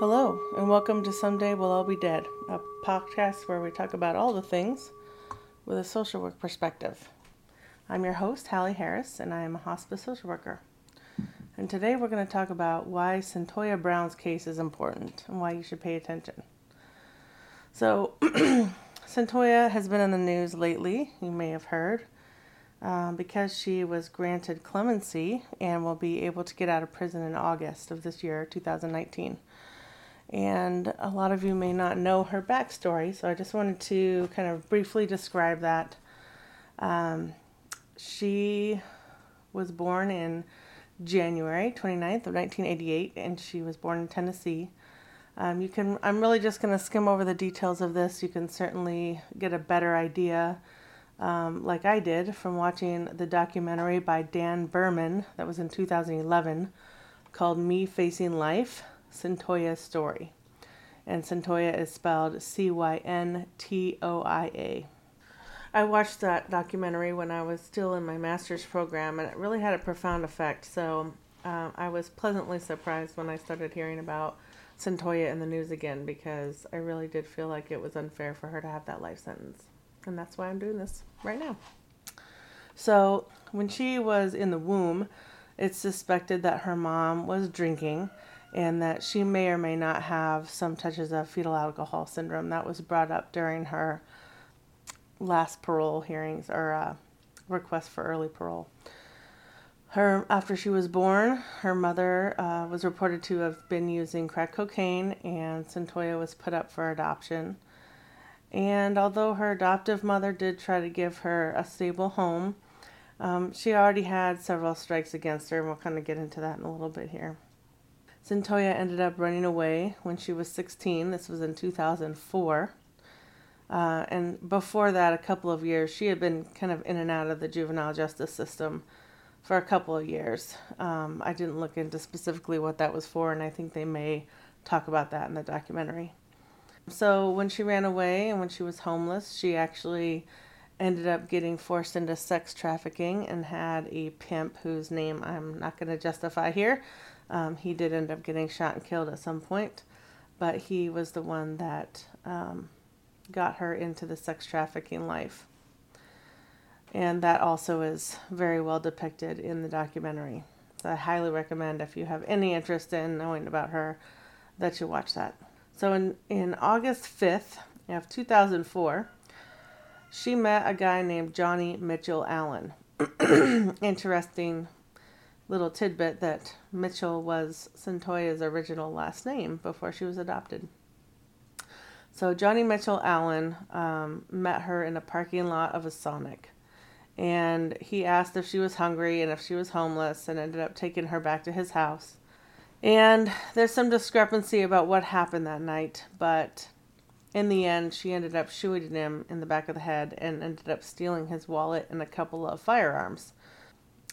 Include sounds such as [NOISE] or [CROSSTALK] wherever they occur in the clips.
Hello, and welcome to Someday We'll All Be Dead, a podcast where we talk about all the things with a social work perspective. I'm your host, Hallie Harris, and I am a hospice social worker. And today we're going to talk about why Cyntoia Brown's case is important and why you should pay attention. So, [CLEARS THROAT] Cyntoia has been in the news lately, you may have heard, um, because she was granted clemency and will be able to get out of prison in August of this year, 2019 and a lot of you may not know her backstory, so I just wanted to kind of briefly describe that. Um, she was born in January 29th of 1988, and she was born in Tennessee. Um, you can. I'm really just going to skim over the details of this. You can certainly get a better idea, um, like I did, from watching the documentary by Dan Birman that was in 2011, called "Me Facing Life." Cyntoia's story. And Cyntoia is spelled C Y N T O I A. I watched that documentary when I was still in my master's program, and it really had a profound effect. So uh, I was pleasantly surprised when I started hearing about Cyntoia in the news again because I really did feel like it was unfair for her to have that life sentence. And that's why I'm doing this right now. So, when she was in the womb, it's suspected that her mom was drinking and that she may or may not have some touches of fetal alcohol syndrome. That was brought up during her last parole hearings or uh, request for early parole. Her after she was born, her mother uh, was reported to have been using crack cocaine, and Cyntoia was put up for adoption. And although her adoptive mother did try to give her a stable home, um, she already had several strikes against her, and we'll kind of get into that in a little bit here. Cyntoia ended up running away when she was 16. This was in 2004. Uh, and before that, a couple of years, she had been kind of in and out of the juvenile justice system for a couple of years. Um, I didn't look into specifically what that was for, and I think they may talk about that in the documentary. So, when she ran away and when she was homeless, she actually ended up getting forced into sex trafficking and had a pimp whose name I'm not going to justify here um, he did end up getting shot and killed at some point, but he was the one that um, got her into the sex trafficking life. And that also is very well depicted in the documentary. So I highly recommend if you have any interest in knowing about her that you watch that. So in, in August 5th of 2004, she met a guy named Johnny Mitchell Allen. [CLEARS THROAT] Interesting little tidbit that Mitchell was Cyntoia's original last name before she was adopted. So Johnny Mitchell Allen um, met her in a parking lot of a Sonic. And he asked if she was hungry and if she was homeless and ended up taking her back to his house. And there's some discrepancy about what happened that night, but in the end, she ended up shooting him in the back of the head and ended up stealing his wallet and a couple of firearms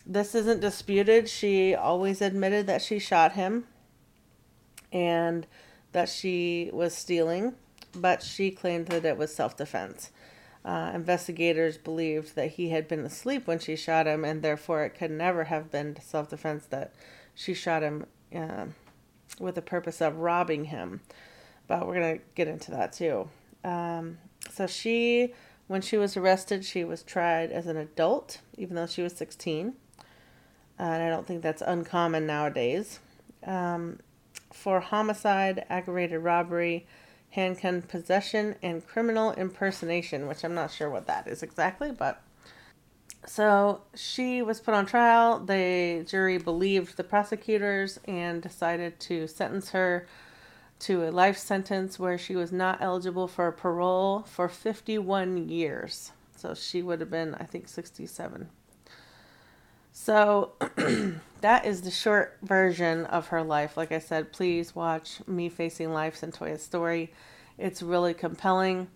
this isn't disputed. She always admitted that she shot him and that she was stealing, but she claimed that it was self defense. Uh, investigators believed that he had been asleep when she shot him, and therefore it could never have been self defense that she shot him uh, with the purpose of robbing him. But we're going to get into that too. Um, so she, when she was arrested, she was tried as an adult, even though she was 16 and I don't think that's uncommon nowadays. Um, for homicide, aggravated robbery, handgun possession, and criminal impersonation, which I'm not sure what that is exactly, but. So she was put on trial. The jury believed the prosecutors and decided to sentence her to a life sentence where she was not eligible for parole for 51 years. So she would have been, I think, 67. So [CLEARS THROAT] that is the short version of her life. Like I said, please watch Me Facing Life Cyntoia's story. It's really compelling.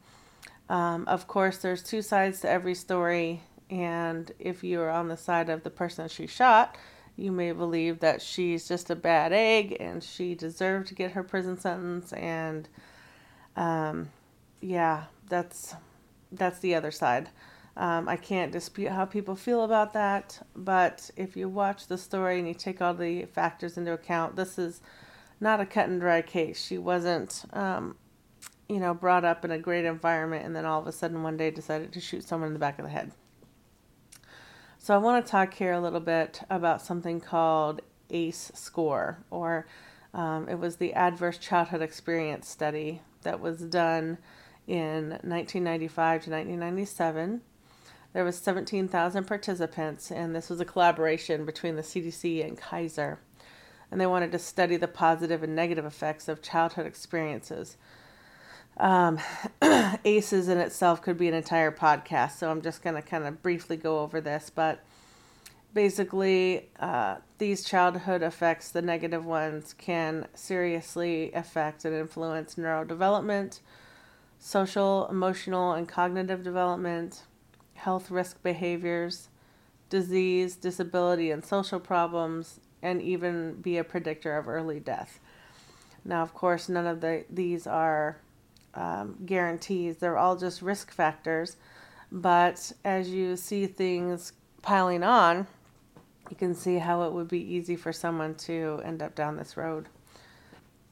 Um, of course, there's two sides to every story, and if you are on the side of the person she shot, you may believe that she's just a bad egg and she deserved to get her prison sentence. And um, yeah, that's that's the other side. Um, I can't dispute how people feel about that, but if you watch the story and you take all the factors into account, this is not a cut and dry case. She wasn't, um, you know, brought up in a great environment and then all of a sudden one day decided to shoot someone in the back of the head. So I want to talk here a little bit about something called ACE score, or um, it was the Adverse Childhood Experience Study that was done in 1995 to 1997. There was 17,000 participants, and this was a collaboration between the CDC and Kaiser. And they wanted to study the positive and negative effects of childhood experiences. Um, [CLEARS THROAT] ACEs in itself could be an entire podcast, so I'm just going to kind of briefly go over this. But basically, uh, these childhood effects, the negative ones, can seriously affect and influence neurodevelopment, social, emotional, and cognitive development, health risk behaviors, disease, disability, and social problems, and even be a predictor of early death. Now, of course, none of the, these are um, guarantees, they're all just risk factors. But as you see things piling on, you can see how it would be easy for someone to end up down this road.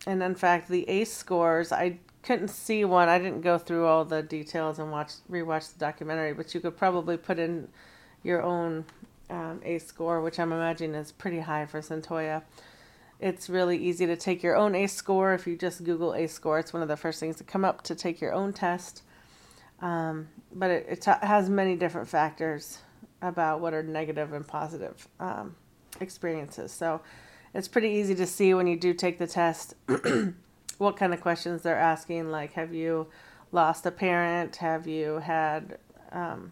And in fact, the ACE scores, I couldn't see one. I didn't go through all the details and watch rewatch the documentary, but you could probably put in your own um, ACE score, which I'm imagining is pretty high for Cyntoia. It's really easy to take your own ACE score. If you just Google ACE score, it's one of the first things to come up to take your own test. Um, but it, it t- has many different factors about what are negative and positive um, experiences. So it's pretty easy to see when you do take the test [CLEARS THROAT] what kind of questions they're asking. Like, have you lost a parent? Have you had um,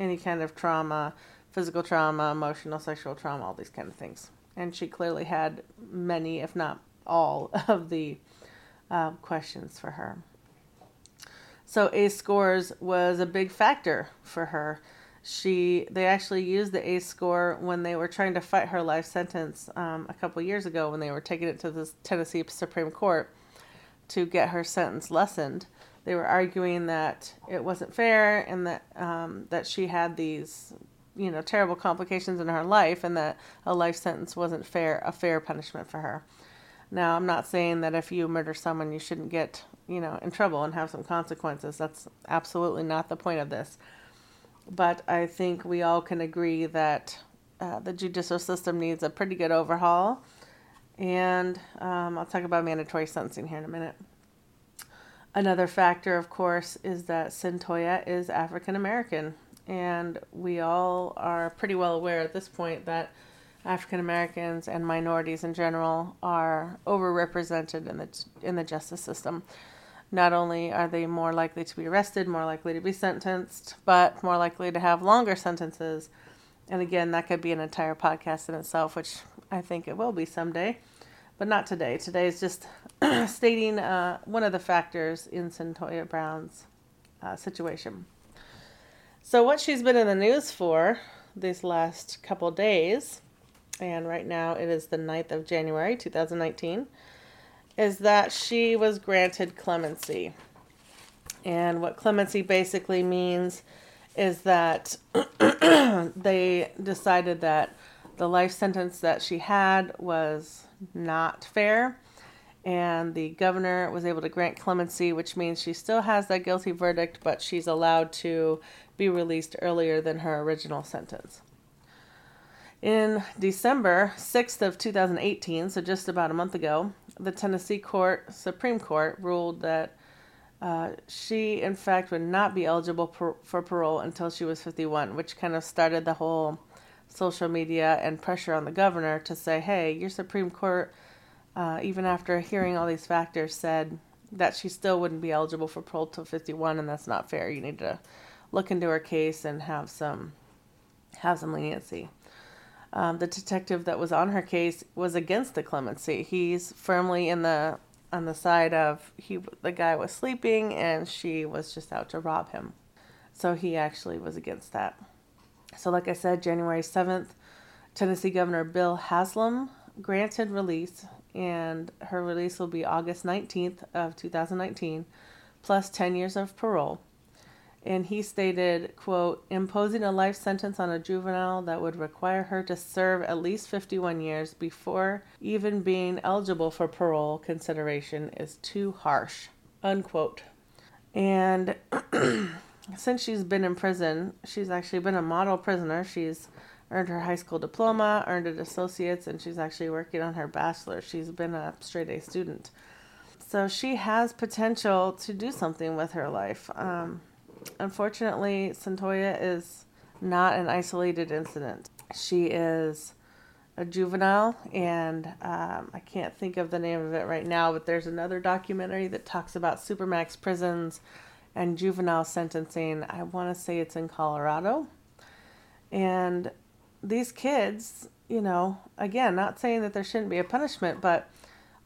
any kind of trauma, physical trauma, emotional, sexual trauma, all these kind of things? And she clearly had many, if not all, [LAUGHS] of the uh, questions for her. So ACE scores was a big factor for her she they actually used the ACE score when they were trying to fight her life sentence um, a couple years ago when they were taking it to the Tennessee Supreme Court to get her sentence lessened. They were arguing that it wasn't fair and that um, that she had these you know terrible complications in her life and that a life sentence wasn't fair a fair punishment for her. Now I'm not saying that if you murder someone you shouldn't get you know in trouble and have some consequences. That's absolutely not the point of this but I think we all can agree that uh, the judicial system needs a pretty good overhaul. And um, I'll talk about mandatory sentencing here in a minute. Another factor, of course, is that Cyntoia is African American. And we all are pretty well aware at this point that African Americans and minorities in general are overrepresented in the, in the justice system. Not only are they more likely to be arrested, more likely to be sentenced, but more likely to have longer sentences. And again, that could be an entire podcast in itself, which I think it will be someday, but not today. Today is just [CLEARS THROAT] stating uh, one of the factors in Cyntoia Brown's uh, situation. So, what she's been in the news for these last couple days, and right now it is the 9th of January 2019 is that she was granted clemency. And what clemency basically means is that [CLEARS THROAT] they decided that the life sentence that she had was not fair. And the governor was able to grant clemency, which means she still has that guilty verdict, but she's allowed to be released earlier than her original sentence. In December 6th of 2018, so just about a month ago, the Tennessee Court Supreme Court ruled that uh, she, in fact, would not be eligible per, for parole until she was 51, which kind of started the whole social media and pressure on the governor to say, hey, your Supreme Court, uh, even after hearing all these factors, said that she still wouldn't be eligible for parole till 51, and that's not fair. You need to look into her case and have some have some leniency um, the detective that was on her case was against the clemency. He's firmly in the on the side of he the guy was sleeping and she was just out to rob him. So he actually was against that. So like I said, January 7th, Tennessee Governor Bill Haslam granted release and her release will be August 19th of 2019 plus 10 years of parole. and he stated, quote, imposing a life sentence on a juvenile that would require her to serve at least 51 years before even being eligible for parole consideration is too harsh, unquote. And [CLEARS THROAT] since she's been in prison, she's actually been a model prisoner. She's earned her high school diploma, earned an associate's, and she's actually working on her bachelor's. She's been a straight A student. So she has potential to do something with her life. Um, unfortunately, Cyntoia is not an isolated incident. She is a juvenile, and um, I can't think of the name of it right now, but there's another documentary that talks about supermax prisons and juvenile sentencing. I want to say it's in Colorado. And these kids, you know, again, not saying that there shouldn't be a punishment, but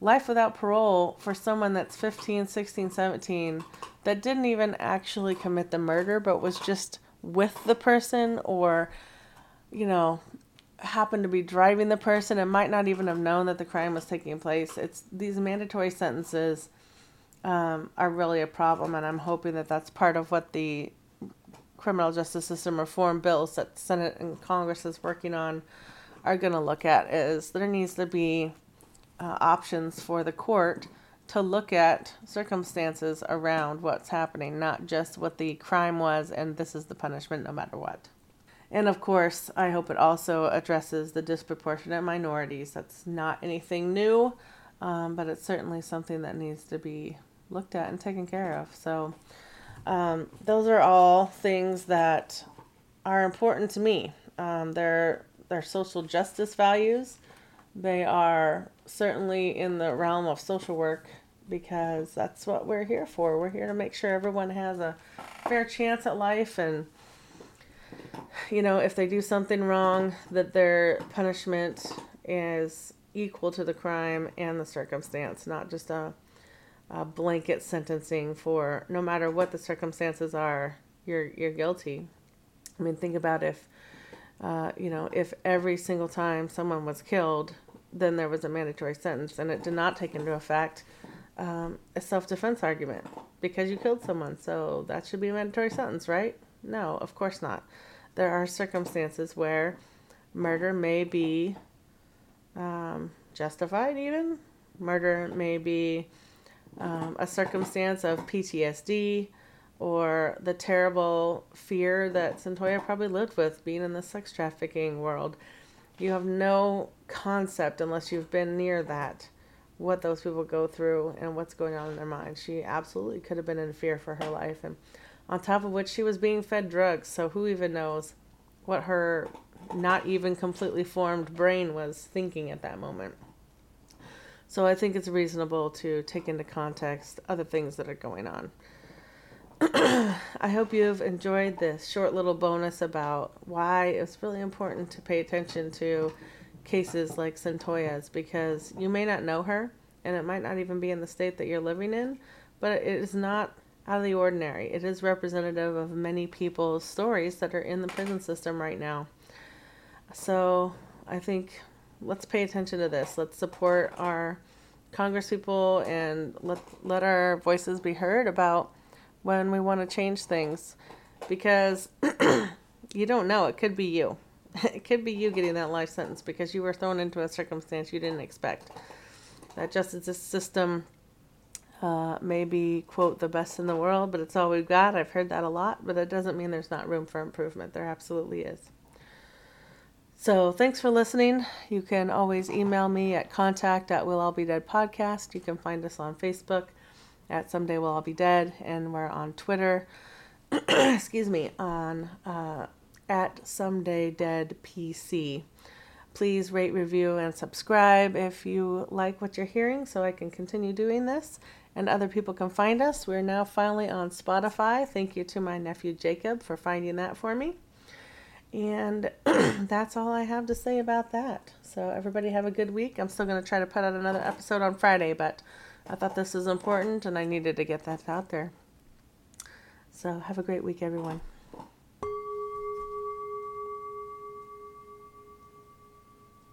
life without parole for someone that's 15, 16, 17 that didn't even actually commit the murder but was just with the person or you know happened to be driving the person and might not even have known that the crime was taking place it's these mandatory sentences um, are really a problem and i'm hoping that that's part of what the criminal justice system reform bills that the senate and congress is working on are going to look at is there needs to be uh, options for the court to look at circumstances around what's happening, not just what the crime was and this is the punishment no matter what. And of course, I hope it also addresses the disproportionate minorities. That's not anything new, um, but it's certainly something that needs to be looked at and taken care of. So, um, those are all things that are important to me. Um, they're, they're social justice values. They are certainly in the realm of social work because that's what we're here for. We're here to make sure everyone has a fair chance at life and you know, if they do something wrong, that their punishment is equal to the crime and the circumstance, not just a, a blanket sentencing for no matter what the circumstances are, you're you're guilty. I mean, think about if uh, you know, if every single time someone was killed, then there was a mandatory sentence, and it did not take into effect um, a self defense argument because you killed someone, so that should be a mandatory sentence, right? No, of course not. There are circumstances where murder may be um, justified, even. Murder may be um, a circumstance of PTSD or the terrible fear that Cyntoia probably lived with being in the sex trafficking world. You have no concept unless you've been near that what those people go through and what's going on in their mind. She absolutely could have been in fear for her life and on top of which she was being fed drugs, so who even knows what her not even completely formed brain was thinking at that moment. So I think it's reasonable to take into context other things that are going on. [CLEARS THROAT] I hope you've enjoyed this short little bonus about why it's really important to pay attention to cases like Cyntoia's because you may not know her and it might not even be in the state that you're living in, but it is not out of the ordinary. It is representative of many people's stories that are in the prison system right now. So I think let's pay attention to this. Let's support our congresspeople and let let our voices be heard about when we want to change things because [CLEARS THROAT] you don't know it could be you [LAUGHS] it could be you getting that life sentence because you were thrown into a circumstance you didn't expect. That justice system uh, may be, quote, the best in the world, but it's all we've got. I've heard that a lot, but it doesn't mean there's not room for improvement. There absolutely is. So thanks for listening. You can always email me at contact at will all be dead podcast. You can find us on Facebook at someday will all be dead, and we're on Twitter. [CLEARS THROAT] excuse me, on uh, at Someday Dead PC. Please rate, review, and subscribe if you like what you're hearing so I can continue doing this and other people can find us. We're now finally on Spotify. Thank you to my nephew Jacob for finding that for me. And [CLEARS THROAT] that's all I have to say about that. So, everybody have a good week. I'm still going to try to put out another episode on Friday, but I thought this was important and I needed to get that out there. So, have a great week, everyone.